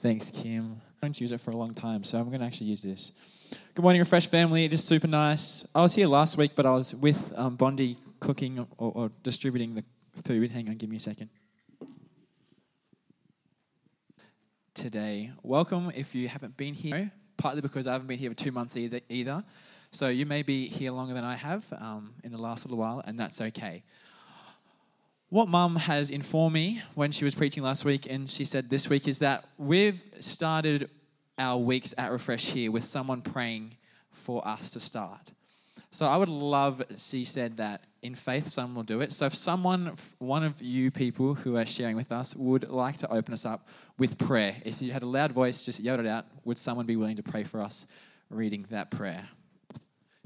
Thanks, Kim. I'm going to use it for a long time, so I'm going to actually use this. Good morning, Refresh family. It is super nice. I was here last week, but I was with um, Bondi cooking or, or distributing the food. Hang on, give me a second. Today, welcome if you haven't been here, partly because I haven't been here for two months either. either. So you may be here longer than I have um, in the last little while, and that's okay. What mum has informed me when she was preaching last week, and she said this week, is that we've started our weeks at Refresh here with someone praying for us to start. So I would love, she said that in faith, someone will do it. So if someone, one of you people who are sharing with us, would like to open us up with prayer, if you had a loud voice, just yell it out. Would someone be willing to pray for us reading that prayer?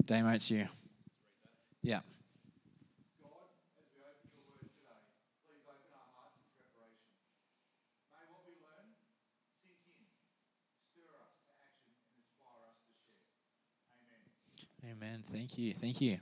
Damo, it's you. Yeah. Amen. Thank you. Thank you.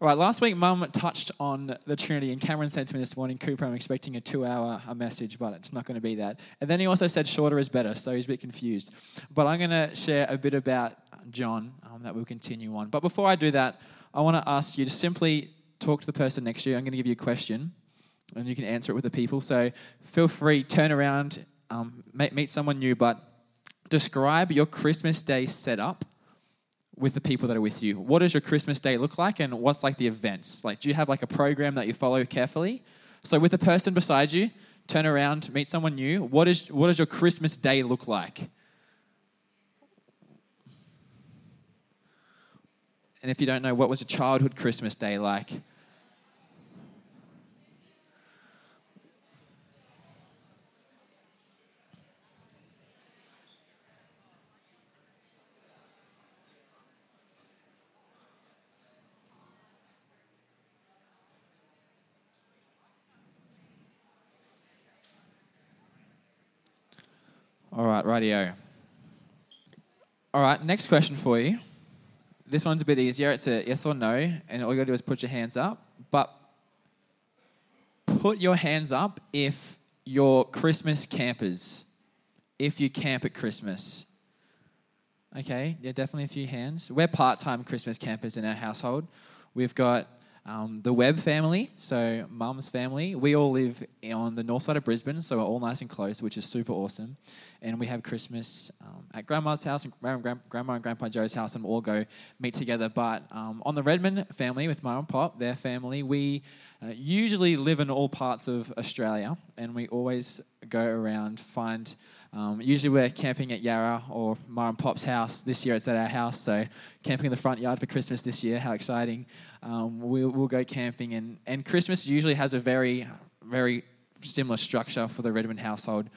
All right, last week, Mum touched on the Trinity, and Cameron said to me this morning, Cooper, I'm expecting a two hour message, but it's not going to be that. And then he also said shorter is better, so he's a bit confused. But I'm going to share a bit about John um, that we'll continue on. But before I do that, I want to ask you to simply talk to the person next to you. I'm going to give you a question, and you can answer it with the people. So feel free, turn around, um, meet someone new, but describe your Christmas Day setup with the people that are with you. What does your Christmas day look like and what's like the events? Like, do you have like a program that you follow carefully? So, with the person beside you, turn around, meet someone new. What, is, what does your Christmas day look like? And if you don't know, what was a childhood Christmas day like? All right, radio. All right, next question for you. This one's a bit easier. It's a yes or no, and all you gotta do is put your hands up. But put your hands up if you're Christmas campers, if you camp at Christmas. Okay, yeah, definitely a few hands. We're part time Christmas campers in our household. We've got um, the Webb family, so mum's family, we all live on the north side of Brisbane, so we're all nice and close, which is super awesome. And we have Christmas um, at grandma's house and grandma and grandpa Joe's house, and we all go meet together. But um, on the Redman family, with mum and pop, their family, we uh, usually live in all parts of Australia, and we always go around, find um, usually we're camping at Yarra or Ma and Pop's house. This year it's at our house, so camping in the front yard for Christmas this year. How exciting! Um, we'll, we'll go camping, and, and Christmas usually has a very, very similar structure for the Redman household.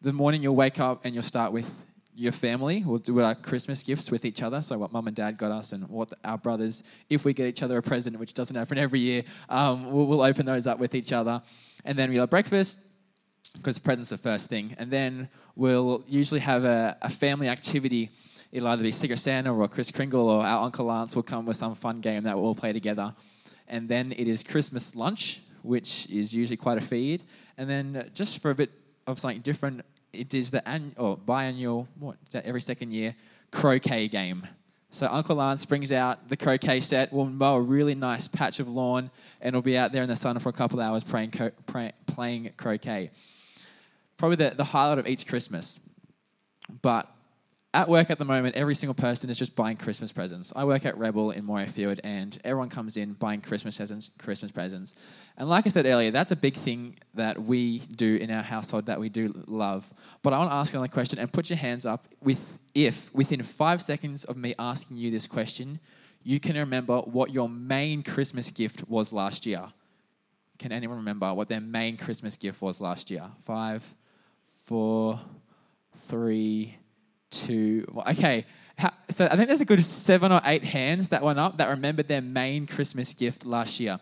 The morning you'll wake up and you'll start with your family. We'll do our Christmas gifts with each other. So, what mum and dad got us, and what our brothers, if we get each other a present, which doesn't happen every year, um, we'll, we'll, open those up with each other. And then we'll have breakfast, because presents are the first thing. And then we'll usually have a, a family activity. It'll either be Secret Santa or Chris Kringle or our Uncle Lance will come with some fun game that we'll all play together. And then it is Christmas lunch, which is usually quite a feed. And then just for a bit of something different, it is the annual, or biannual, what every second year, croquet game. So Uncle Lance brings out the croquet set. We'll mow a really nice patch of lawn, and we'll be out there in the sun for a couple of hours playing, pray, playing croquet. Probably the, the highlight of each Christmas. But at work at the moment, every single person is just buying Christmas presents. I work at Rebel in Morayfield, and everyone comes in buying Christmas presents. Christmas presents, and like I said earlier, that's a big thing that we do in our household that we do love. But I want to ask another question, and put your hands up with if within five seconds of me asking you this question, you can remember what your main Christmas gift was last year. Can anyone remember what their main Christmas gift was last year? Five, four, three two. Okay, so I think there's a good seven or eight hands that went up that remembered their main Christmas gift last year.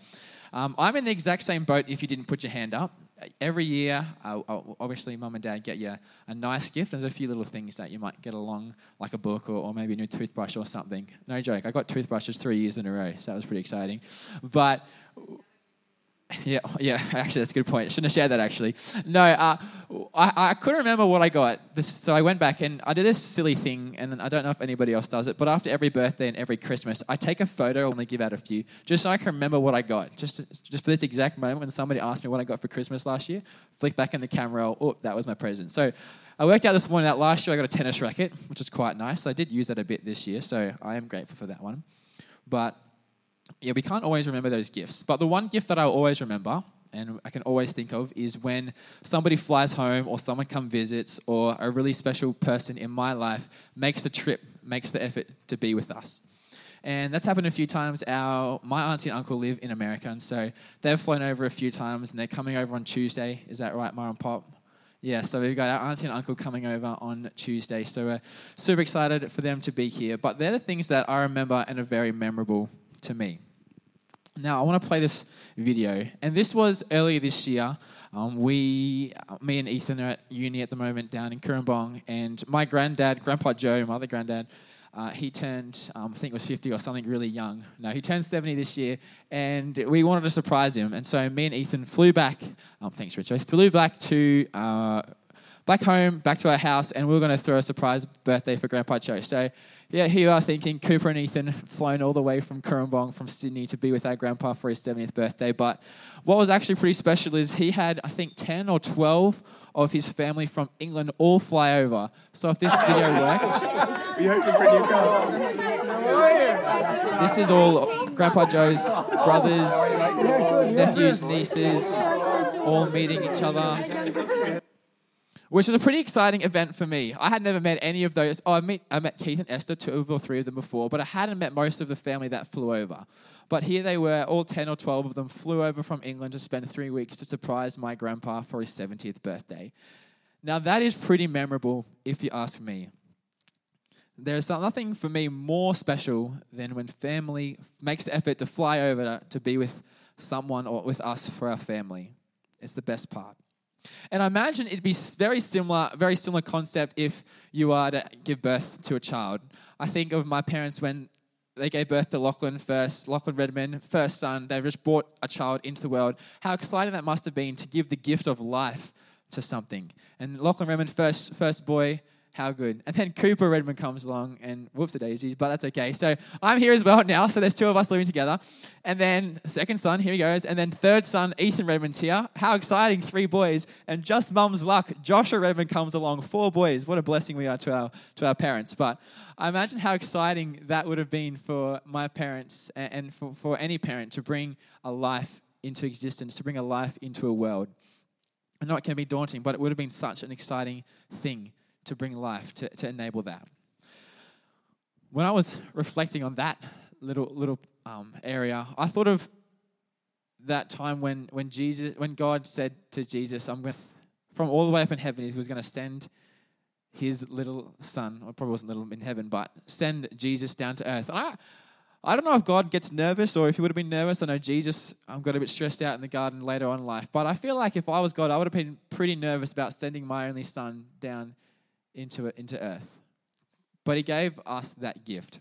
Um, I'm in the exact same boat if you didn't put your hand up. Every year, obviously, mum and dad get you a nice gift. There's a few little things that you might get along, like a book or maybe a new toothbrush or something. No joke, I got toothbrushes three years in a row, so that was pretty exciting. But Yeah, yeah. Actually, that's a good point. I shouldn't have shared that. Actually, no. Uh, I, I couldn't remember what I got. This, so I went back and I did this silly thing, and I don't know if anybody else does it. But after every birthday and every Christmas, I take a photo and only give out a few, just so I can remember what I got. Just, just for this exact moment when somebody asked me what I got for Christmas last year, flick back in the camera. Oh, that was my present. So I worked out this morning that last year I got a tennis racket, which is quite nice. I did use that a bit this year, so I am grateful for that one. But yeah, we can't always remember those gifts. But the one gift that I always remember and I can always think of is when somebody flies home or someone come visits or a really special person in my life makes the trip, makes the effort to be with us. And that's happened a few times. Our my auntie and uncle live in America, and so they've flown over a few times, and they're coming over on Tuesday. Is that right, Mom and Pop? Yeah, so we've got our auntie and uncle coming over on Tuesday. So we're super excited for them to be here. But they're the things that I remember and are very memorable to me. Now, I want to play this video. And this was earlier this year. Um, we, me and Ethan are at uni at the moment down in Cooranbong. And my granddad, Grandpa Joe, my other granddad, uh, he turned, um, I think it was 50 or something really young. No, he turned 70 this year, and we wanted to surprise him. And so me and Ethan flew back, um, thanks, Richard, flew back to uh, back home, back to our house, and we were going to throw a surprise birthday for Grandpa Joe. So yeah, here you are thinking Cooper and Ethan flown all the way from Cooranbong, from Sydney, to be with our grandpa for his 70th birthday. But what was actually pretty special is he had, I think, 10 or 12 of his family from England all fly over. So if this video works, we hope you bring your car. this is all Grandpa Joe's brothers, nephews, nieces, all meeting each other which was a pretty exciting event for me. I had never met any of those. Oh, I met, I met Keith and Esther, two or three of them before, but I hadn't met most of the family that flew over. But here they were, all 10 or 12 of them flew over from England to spend three weeks to surprise my grandpa for his 70th birthday. Now, that is pretty memorable, if you ask me. There's nothing for me more special than when family makes the effort to fly over to be with someone or with us for our family. It's the best part. And I imagine it'd be very similar, very similar concept if you are to give birth to a child. I think of my parents when they gave birth to Lachlan first, Lachlan Redman, first son. They just brought a child into the world. How exciting that must have been to give the gift of life to something. And Lachlan Redman, first, first boy, how good. And then Cooper Redman comes along and whoops the daisy, but that's okay. So I'm here as well now. So there's two of us living together. And then second son, here he goes. And then third son, Ethan Redman's here. How exciting, three boys. And just mum's luck, Joshua Redman comes along, four boys. What a blessing we are to our to our parents. But I imagine how exciting that would have been for my parents and for, for any parent to bring a life into existence, to bring a life into a world. I know it can be daunting, but it would have been such an exciting thing to bring life, to, to enable that. When I was reflecting on that little little um, area, I thought of that time when when Jesus, when God said to Jesus, "I'm going from all the way up in heaven, He was going to send His little Son, or probably wasn't little in heaven, but send Jesus down to earth." And I, I don't know if God gets nervous or if he would have been nervous. I know Jesus um, got a bit stressed out in the garden later on in life. But I feel like if I was God, I would have been pretty nervous about sending my only son down into, into earth. But he gave us that gift.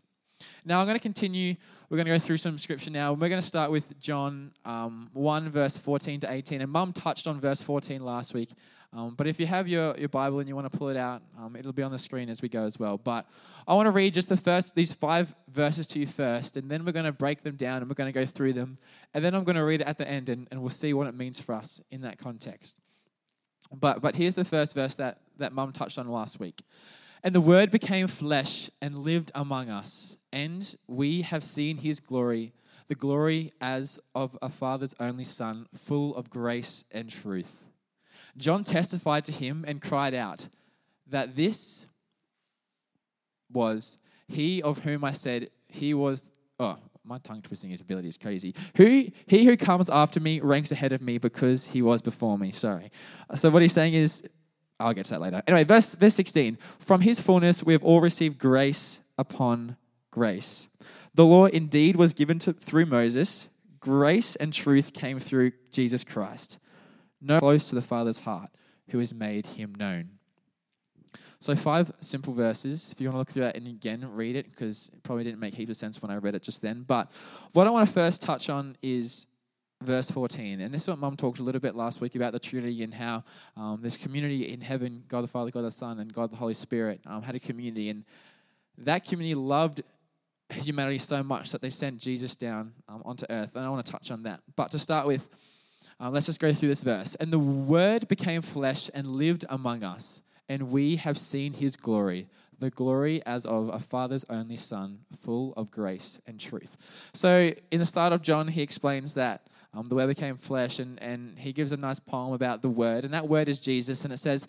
Now I'm going to continue. We're going to go through some scripture now. We're going to start with John um, 1, verse 14 to 18. And Mum touched on verse 14 last week. Um, but if you have your, your Bible and you want to pull it out, um, it'll be on the screen as we go as well. But I want to read just the first, these five verses to you first, and then we're going to break them down and we're going to go through them. And then I'm going to read it at the end, and, and we'll see what it means for us in that context. But, but here's the first verse that, that Mum touched on last week. And the Word became flesh and lived among us, and we have seen his glory, the glory as of a Father's only Son, full of grace and truth. John testified to him and cried out that this was he of whom I said he was. Oh, my tongue twisting his ability is crazy. Who he who comes after me ranks ahead of me because he was before me. Sorry. So what he's saying is, I'll get to that later. Anyway, verse verse sixteen. From his fullness we have all received grace upon grace. The law indeed was given to, through Moses. Grace and truth came through Jesus Christ. No close to the Father's heart, who has made him known. So, five simple verses. If you want to look through that and again read it, because it probably didn't make heaps of sense when I read it just then. But what I want to first touch on is verse 14. And this is what Mum talked a little bit last week about the Trinity and how um, this community in heaven, God the Father, God the Son, and God the Holy Spirit, um, had a community. And that community loved humanity so much that they sent Jesus down um, onto earth. And I want to touch on that. But to start with, um, let's just go through this verse. And the Word became flesh and lived among us, and we have seen his glory, the glory as of a father's only son, full of grace and truth. So, in the start of John, he explains that um, the Word became flesh, and, and he gives a nice poem about the Word, and that Word is Jesus, and it says,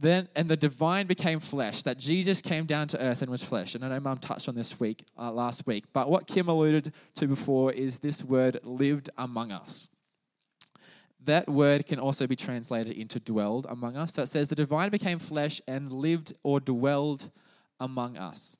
then and the divine became flesh that jesus came down to earth and was flesh and i know mum touched on this week uh, last week but what kim alluded to before is this word lived among us that word can also be translated into dwelled among us so it says the divine became flesh and lived or dwelled among us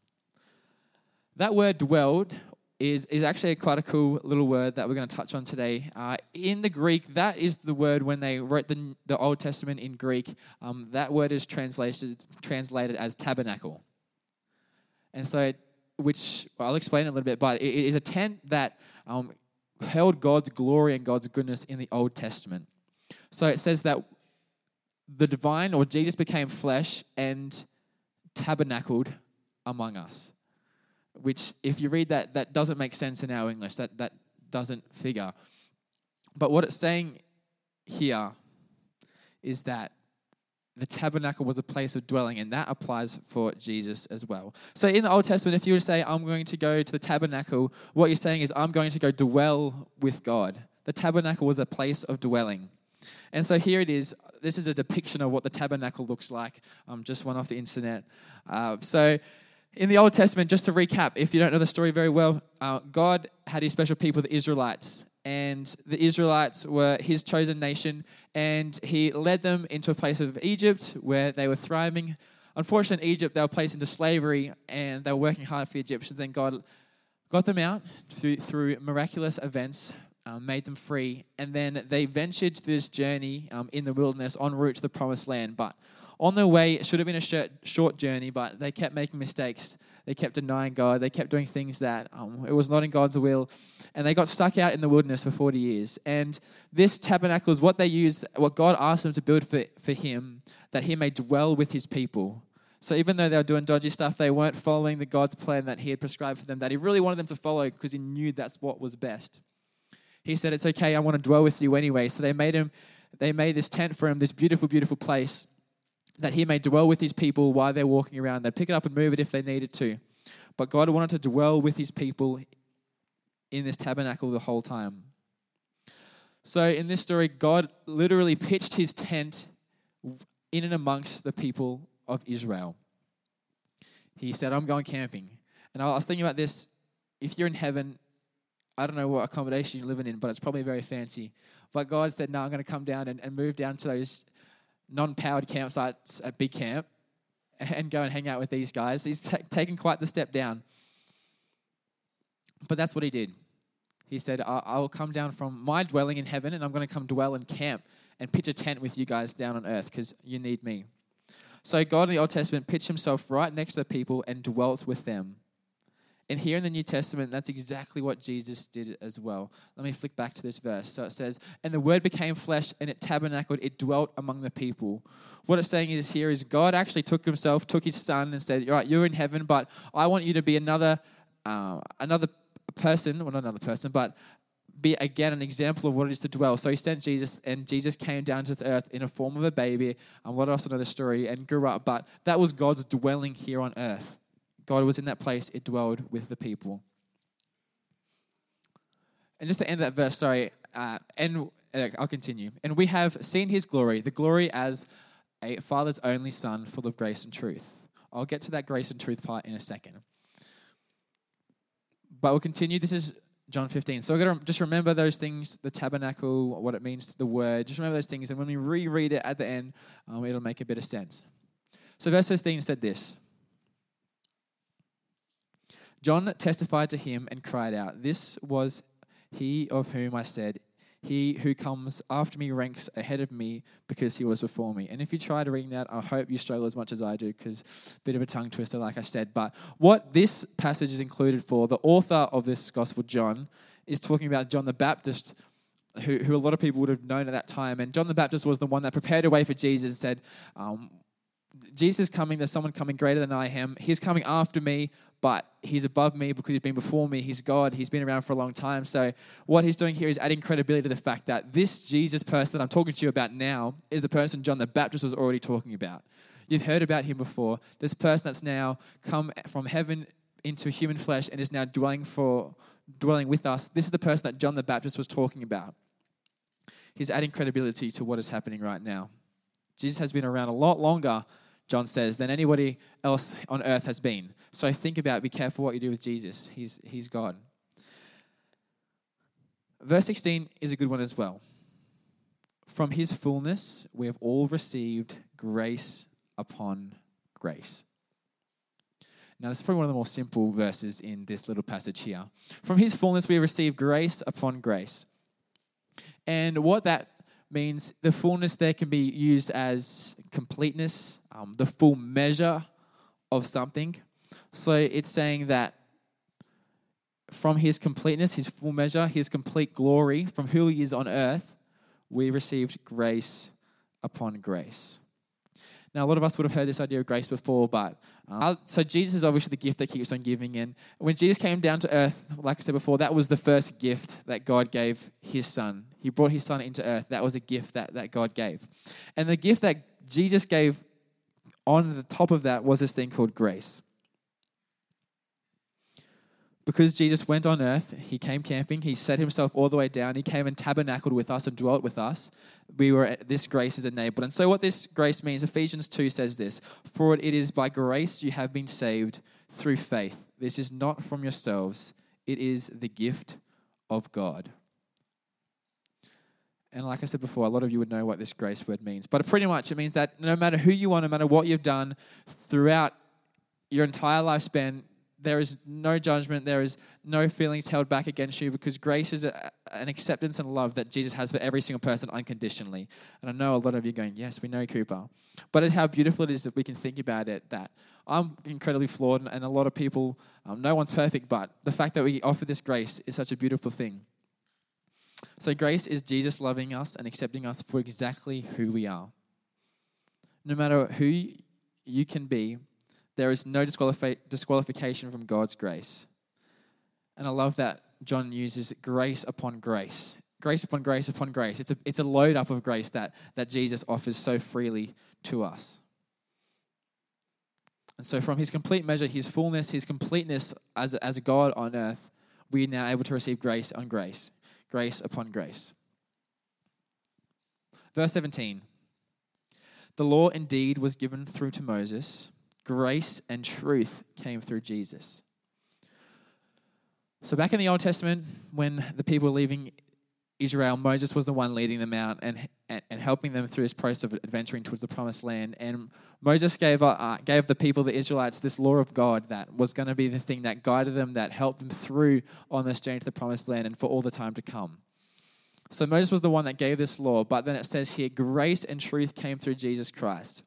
that word dwelled is, is actually quite a cool little word that we're going to touch on today. Uh, in the Greek, that is the word when they wrote the, the Old Testament in Greek, um, that word is translated, translated as tabernacle. And so, which well, I'll explain a little bit, but it, is a tent that um, held God's glory and God's goodness in the Old Testament. So it says that the divine or Jesus became flesh and tabernacled among us which, if you read that, that doesn't make sense in our English. That, that doesn't figure. But what it's saying here is that the tabernacle was a place of dwelling, and that applies for Jesus as well. So, in the Old Testament, if you were to say, I'm going to go to the tabernacle, what you're saying is, I'm going to go dwell with God. The tabernacle was a place of dwelling. And so here it is. This is a depiction of what the tabernacle looks like. Um, just one off the internet. Uh, so in the Old Testament, just to recap, if you don't know the story very well, uh, God had his special people, the Israelites, and the Israelites were his chosen nation, and he led them into a place of Egypt where they were thriving. Unfortunately, in Egypt, they were placed into slavery and they were working hard for the Egyptians, and God got them out through, through miraculous events. Um, made them free, and then they ventured this journey um, in the wilderness en route to the promised land. But on their way, it should have been a short, short journey, but they kept making mistakes. They kept denying God. They kept doing things that um, it was not in God's will. And they got stuck out in the wilderness for 40 years. And this tabernacle is what they used, what God asked them to build for, for Him, that He may dwell with His people. So even though they were doing dodgy stuff, they weren't following the God's plan that He had prescribed for them, that He really wanted them to follow because He knew that's what was best. He said, It's okay, I want to dwell with you anyway. So they made him, they made this tent for him, this beautiful, beautiful place that he may dwell with his people while they're walking around. They'd pick it up and move it if they needed to. But God wanted to dwell with his people in this tabernacle the whole time. So in this story, God literally pitched his tent in and amongst the people of Israel. He said, I'm going camping. And I was thinking about this. If you're in heaven, I don't know what accommodation you're living in, but it's probably very fancy. But God said, No, I'm going to come down and, and move down to those non powered campsites at Big Camp and go and hang out with these guys. He's t- taken quite the step down. But that's what he did. He said, I-, I will come down from my dwelling in heaven and I'm going to come dwell in camp and pitch a tent with you guys down on earth because you need me. So God in the Old Testament pitched himself right next to the people and dwelt with them. And here in the New Testament, that's exactly what Jesus did as well. Let me flick back to this verse. So it says, And the word became flesh and it tabernacled, it dwelt among the people. What it's saying is here is God actually took himself, took his son, and said, All right, you're in heaven, but I want you to be another, uh, another person, well, not another person, but be again an example of what it is to dwell. So he sent Jesus, and Jesus came down to earth in a form of a baby. And what else another story? And grew up. But that was God's dwelling here on earth. God was in that place, it dwelled with the people. And just to end that verse, sorry, uh, and uh, I'll continue. And we have seen his glory, the glory as a father's only son, full of grace and truth. I'll get to that grace and truth part in a second. But we'll continue. This is John 15. So we're going to just remember those things the tabernacle, what it means to the word. Just remember those things. And when we reread it at the end, um, it'll make a bit of sense. So verse 15 said this John testified to him and cried out, This was he of whom I said, He who comes after me ranks ahead of me because he was before me. And if you try to read that, I hope you struggle as much as I do because a bit of a tongue twister, like I said. But what this passage is included for, the author of this gospel, John, is talking about John the Baptist who, who a lot of people would have known at that time. And John the Baptist was the one that prepared a way for Jesus and said, um, Jesus coming, there's someone coming greater than I am. He's coming after me, but he's above me because he's been before me. He's God. He's been around for a long time. So, what he's doing here is adding credibility to the fact that this Jesus person that I'm talking to you about now is the person John the Baptist was already talking about. You've heard about him before. This person that's now come from heaven into human flesh and is now dwelling for dwelling with us. This is the person that John the Baptist was talking about. He's adding credibility to what is happening right now. Jesus has been around a lot longer, John says, than anybody else on earth has been. So think about, be careful what you do with Jesus. He's, he's God. Verse 16 is a good one as well. From his fullness, we have all received grace upon grace. Now, this is probably one of the more simple verses in this little passage here. From his fullness, we receive grace upon grace. And what that means, the fullness there can be used as completeness, um, the full measure of something. So it's saying that from his completeness, his full measure, his complete glory, from who he is on earth, we received grace upon grace. Now, a lot of us would have heard this idea of grace before, but uh, so Jesus is obviously the gift that keeps on giving. And when Jesus came down to earth, like I said before, that was the first gift that God gave his son. He brought his son into earth. That was a gift that, that God gave. And the gift that Jesus gave on the top of that was this thing called grace because Jesus went on earth, he came camping, he set himself all the way down, he came and tabernacled with us and dwelt with us. We were this grace is enabled. And so what this grace means, Ephesians 2 says this, for it is by grace you have been saved through faith. This is not from yourselves, it is the gift of God. And like I said before, a lot of you would know what this grace word means. But pretty much it means that no matter who you are, no matter what you've done throughout your entire lifespan, there is no judgment. There is no feelings held back against you because grace is a, an acceptance and love that Jesus has for every single person unconditionally. And I know a lot of you going, Yes, we know Cooper. But it's how beautiful it is that we can think about it that I'm incredibly flawed and a lot of people, um, no one's perfect, but the fact that we offer this grace is such a beautiful thing. So, grace is Jesus loving us and accepting us for exactly who we are. No matter who you can be, there is no disqualification from God's grace. And I love that John uses grace upon grace. Grace upon grace upon grace. It's a, it's a load up of grace that, that Jesus offers so freely to us. And so, from his complete measure, his fullness, his completeness as, as a God on earth, we are now able to receive grace on grace, grace upon grace. Verse 17 The law indeed was given through to Moses grace and truth came through Jesus. So, back in the Old Testament, when the people were leaving Israel, Moses was the one leading them out and, and, and helping them through this process of adventuring towards the promised land. And Moses gave, uh, gave the people, the Israelites, this law of God that was going to be the thing that guided them, that helped them through on this journey to the promised land and for all the time to come. So Moses was the one that gave this law, but then it says here, grace and truth came through Jesus Christ.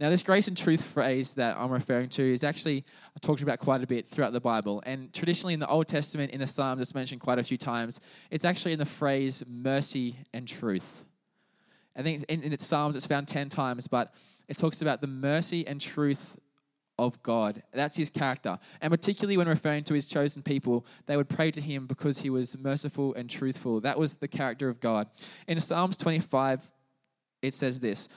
Now, this grace and truth phrase that I'm referring to is actually talked about quite a bit throughout the Bible. And traditionally in the Old Testament, in the Psalms, it's mentioned quite a few times. It's actually in the phrase mercy and truth. I think in, in the Psalms it's found 10 times, but it talks about the mercy and truth of God. That's his character. And particularly when referring to his chosen people, they would pray to him because he was merciful and truthful. That was the character of God. In Psalms 25, it says this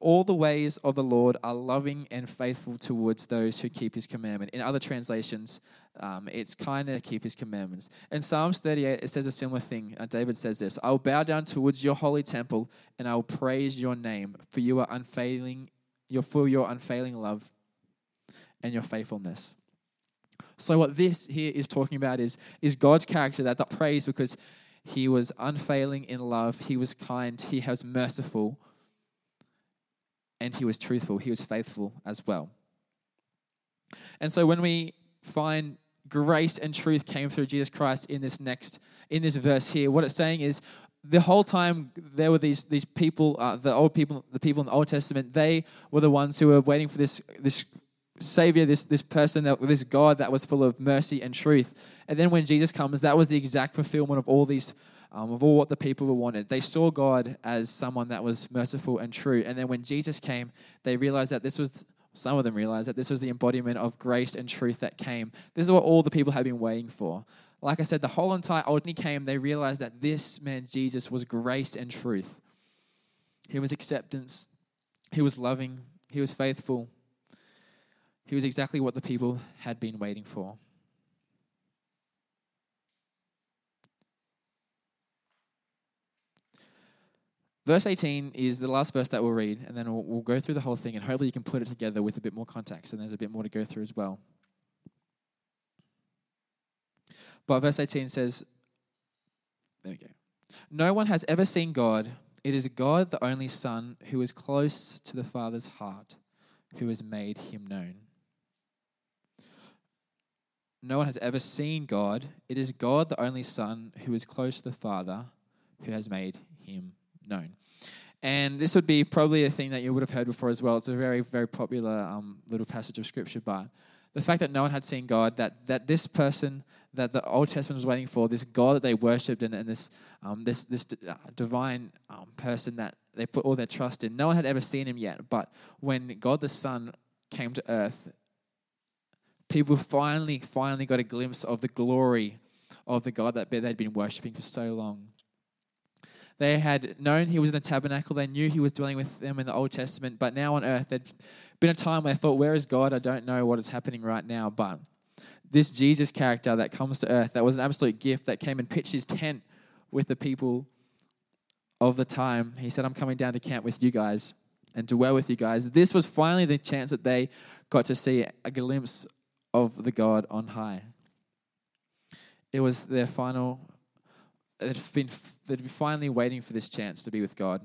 all the ways of the Lord are loving and faithful towards those who keep his commandment. In other translations, um, it's kind to keep his commandments. In Psalms 38, it says a similar thing. Uh, David says this I will bow down towards your holy temple and I will praise your name, for you are unfailing, you're for your unfailing love and your faithfulness. So, what this here is talking about is, is God's character that, that praise because he was unfailing in love, he was kind, he was merciful and he was truthful, he was faithful as well. And so when we find grace and truth came through Jesus Christ in this next in this verse here, what it's saying is the whole time there were these these people, uh, the old people, the people in the Old Testament, they were the ones who were waiting for this this savior, this this person, that, this God that was full of mercy and truth. And then when Jesus comes, that was the exact fulfillment of all these um, of all what the people wanted. They saw God as someone that was merciful and true. And then when Jesus came, they realized that this was, some of them realized that this was the embodiment of grace and truth that came. This is what all the people had been waiting for. Like I said, the whole entire old came, they realized that this man, Jesus, was grace and truth. He was acceptance, he was loving, he was faithful. He was exactly what the people had been waiting for. Verse 18 is the last verse that we'll read, and then we'll, we'll, go through the whole thing, and hopefully you can put it together with a bit more context, and there's a bit more to go through as well. But verse 18 says, There we go. No one has ever seen God. It is God, the only Son, who is close to the Father's heart, who has made him known. No one has ever seen God. It is God, the only Son, who is close to the Father, who has made him known. And this would be probably a thing that you would have heard before as well. It's a very, very popular um, little passage of scripture, but the fact that no one had seen God, that, that this person that the Old Testament was waiting for, this God that they worshipped and, and this, um, this, this d- uh, divine um, person that they put all their trust in, no one had ever seen him yet. But when God the Son came to earth, people finally, finally got a glimpse of the glory of the God that they'd been worshipping for so long. They had known he was in the tabernacle. They knew he was dwelling with them in the Old Testament. But now on earth, there'd been a time where they thought, Where is God? I don't know what is happening right now. But this Jesus character that comes to earth, that was an absolute gift, that came and pitched his tent with the people of the time, he said, I'm coming down to camp with you guys and dwell with you guys. This was finally the chance that they got to see a glimpse of the God on high. It was their final they'd been, they'd been finally waiting for this chance to be with God.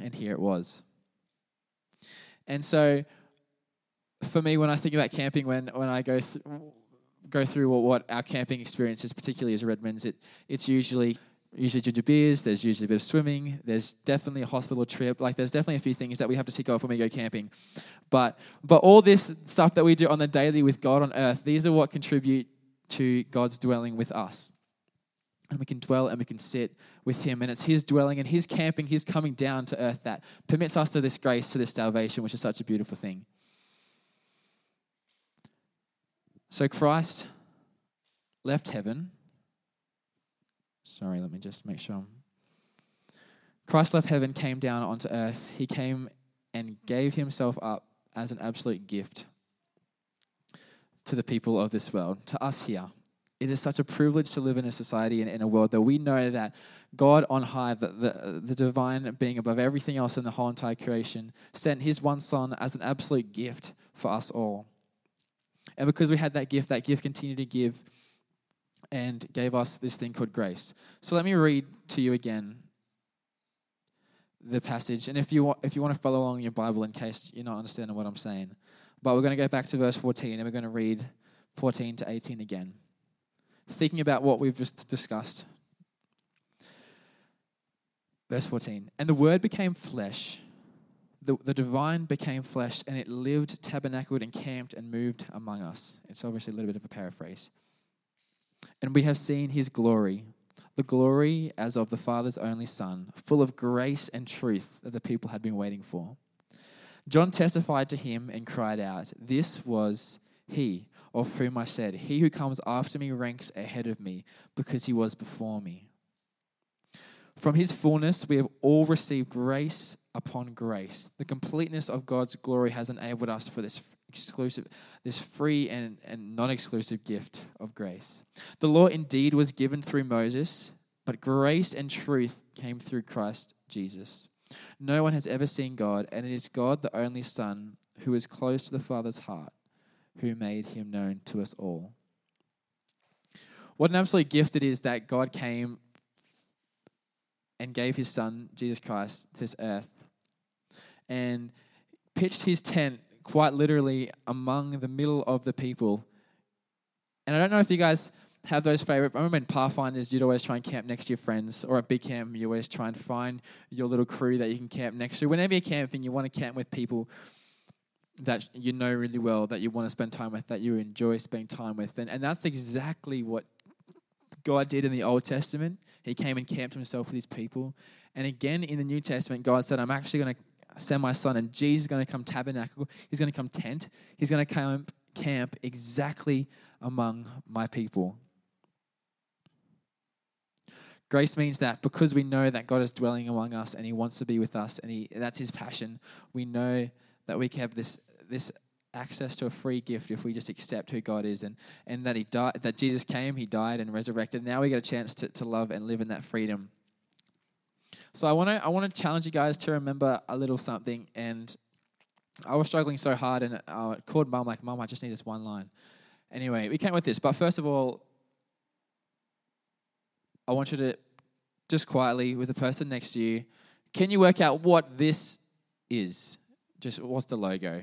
And here it was. And so, for me, when I think about camping, when, when I go, th- go through what, what our camping experience is, particularly as Redmans, it, it's usually usually ginger beers, there's usually a bit of swimming, there's definitely a hospital trip. Like there's definitely a few things that we have to tick off when we go camping. But but all this stuff that we do on the daily with God on earth, these are what contribute to God's dwelling with us and we can dwell and we can sit with him. And it's his dwelling and his camping his coming down to earth that permits us to this grace to this salvation which is such a beautiful thing. So christ left heaven. Sorry let me just make sure christ left heaven came down onto earth. He came and gave himself up as an absolute gift to the people of this world to us here it is such a privilege to live in a society and in a world that we know that God on high, the, the, the divine being above everything else in the whole entire creation, sent his one son as an absolute gift for us all. And because we had that gift, that gift continued to give and gave us this thing called grace. So let me read to you again the passage. And if you, want, if you want to follow along in your Bible in case you're not understanding what I'm saying, but we're going to go back to verse 14 and we're going to read 14 to 18 again thinking about what we've just discussed. Verse 14 And the Word became flesh. The, the divine became flesh, and it lived, tabernacled, and camped, and moved among us. It's obviously a little bit of a paraphrase. And we have seen his glory, the glory as of the Father's only Son, full of grace and truth that the people had been waiting for. John testified to him and cried out, This was he of whom I said, He who comes after me ranks ahead of me, because he was before me. From his fullness, we have all received grace upon grace. The completeness of God's glory has enabled us for this exclusive, this free and, and non exclusive gift of grace. The law indeed was given through Moses, but grace and truth came through Christ Jesus. No one has ever seen God, and it is God, the only Son, who is close to the Father's heart who made him known to us all. What an absolute gift it is that God came and gave his son, Jesus Christ, this earth and pitched his tent quite literally among the middle of the people. And I don't know if you guys have those favorite. I remember in Pathfinders, you'd always try and camp next to your friends, or at Big Camp, you always try and find your little crew that you can camp next to. Whenever you're camping, you want to camp with people that you know really well, that you want to spend time with, that you enjoy spending time with. And, and that's exactly what God did in the Old Testament. He came and camped himself with his people. And again in the New Testament, God said, I'm actually going to send my son, and Jesus is going to come tabernacle. He's going to come tent. He's going to come camp exactly among my people. Grace means that because we know that God is dwelling among us and He wants to be with us, and he, that's His passion, we know that we can have this, this access to a free gift if we just accept who God is and, and that He died, that Jesus came, He died and resurrected. Now we get a chance to, to love and live in that freedom. So I want to I want to challenge you guys to remember a little something. And I was struggling so hard, and I called mum like, "Mum, I just need this one line." Anyway, we came with this. But first of all, I want you to just quietly with the person next to you. Can you work out what this is? Just what's the logo?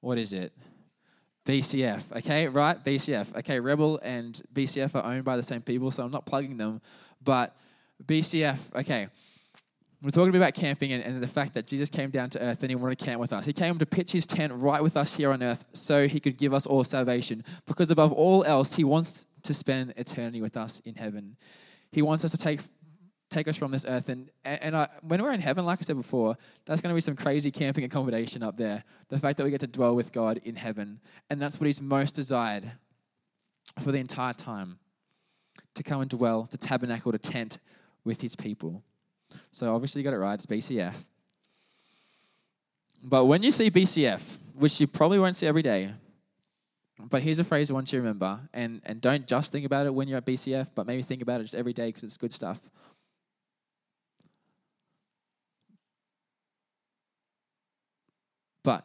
What is it? BCF, okay, right? BCF. Okay, Rebel and BCF are owned by the same people, so I'm not plugging them. But BCF, okay. We're talking about camping and, and, the fact that Jesus came down to earth and he wanted to camp with us. He came to pitch his tent right with us here on earth so he could give us all salvation. Because above all else, he wants to spend eternity with us in heaven. He wants us to take take us from this earth. And, and I, when we're in heaven, like I said before, that's going to be some crazy camping accommodation up there. The fact that we get to dwell with God in heaven. And that's what He's most desired for the entire time to come and dwell, to tabernacle, to tent with His people. So obviously, you got it right. It's BCF. But when you see BCF, which you probably won't see every day, but here's a phrase I want you to remember, and, and don't just think about it when you're at BCF, but maybe think about it just every day because it's good stuff. But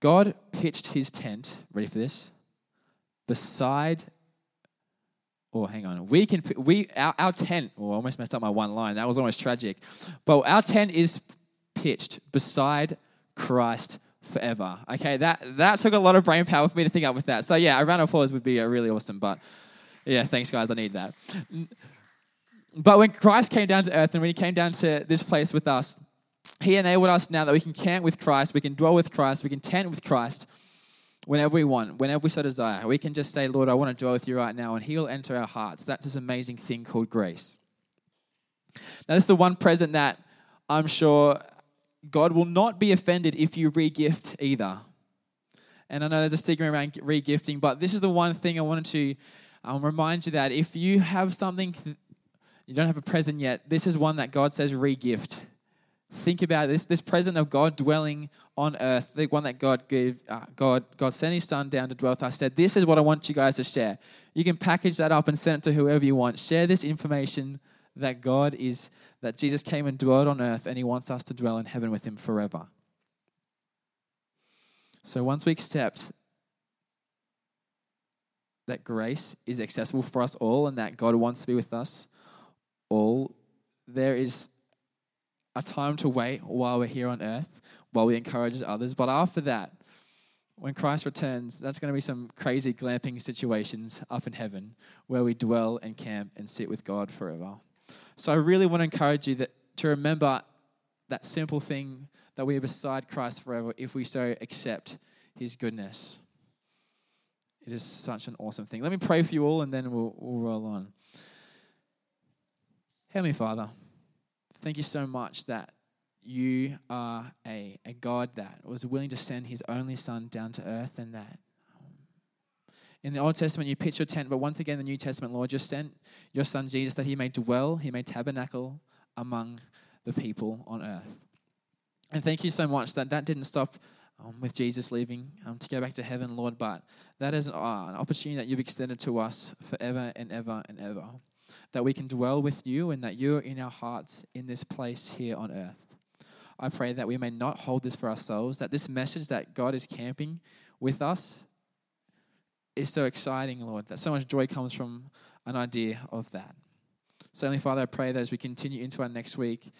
God pitched his tent, ready for this? Beside, oh, hang on. We can, we, our, our tent, oh, I almost messed up my one line. That was almost tragic. But our tent is pitched beside Christ forever. Okay, that, that took a lot of brain power for me to think up with that. So, yeah, a round of applause would be uh, really awesome. But yeah, thanks, guys. I need that. But when Christ came down to earth and when he came down to this place with us, he enabled us now that we can camp with Christ, we can dwell with Christ, we can tent with Christ whenever we want, whenever we so desire. We can just say, Lord, I want to dwell with you right now, and He'll enter our hearts. That's this amazing thing called grace. Now, this is the one present that I'm sure God will not be offended if you regift either. And I know there's a stigma around regifting, but this is the one thing I wanted to um, remind you that if you have something, you don't have a present yet, this is one that God says regift. Think about this this present of God dwelling on earth, the one that God gave, uh, God, God sent His Son down to dwell with us. Said, "This is what I want you guys to share." You can package that up and send it to whoever you want. Share this information that God is, that Jesus came and dwelled on earth, and He wants us to dwell in heaven with Him forever. So once we accept that grace is accessible for us all, and that God wants to be with us all, there is a time to wait while we're here on earth, while we encourage others. But after that, when Christ returns, that's going to be some crazy glamping situations up in heaven where we dwell and camp and sit with God forever. So I really want to encourage you that, to remember that simple thing that we are beside Christ forever if we so accept his goodness. It is such an awesome thing. Let me pray for you all and then we'll, we'll roll on. Heavenly Father, Thank you so much that you are a, a God that was willing to send his only son down to earth and that um, in the Old Testament you pitch your tent, but once again the New Testament, Lord, just sent your son Jesus that he may dwell, he may tabernacle among the people on earth. And thank you so much that that didn't stop um, with Jesus leaving um, to go back to heaven, Lord, but that is uh, an opportunity that you've extended to us forever and ever and ever that we can dwell with you and that you are in our hearts in this place here on earth. I pray that we may not hold this for ourselves, that this message that God is camping with us is so exciting, Lord, that so much joy comes from an idea of that. So, Heavenly Father, I pray that as we continue into our next week,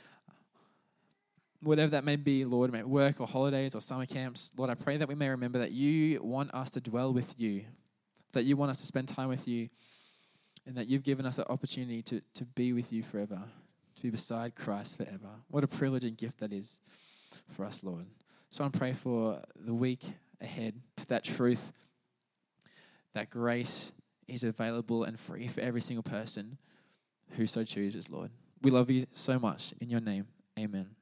whatever that may be, Lord, may it work or holidays or summer camps, Lord, I pray that we may remember that you want us to dwell with you, that you want us to spend time with you and that you've given us an opportunity to, to be with you forever, to be beside Christ forever. What a privilege and gift that is for us, Lord. So I pray for the week ahead, for that truth, that grace is available and free for every single person who so chooses, Lord. We love you so much. In your name, amen.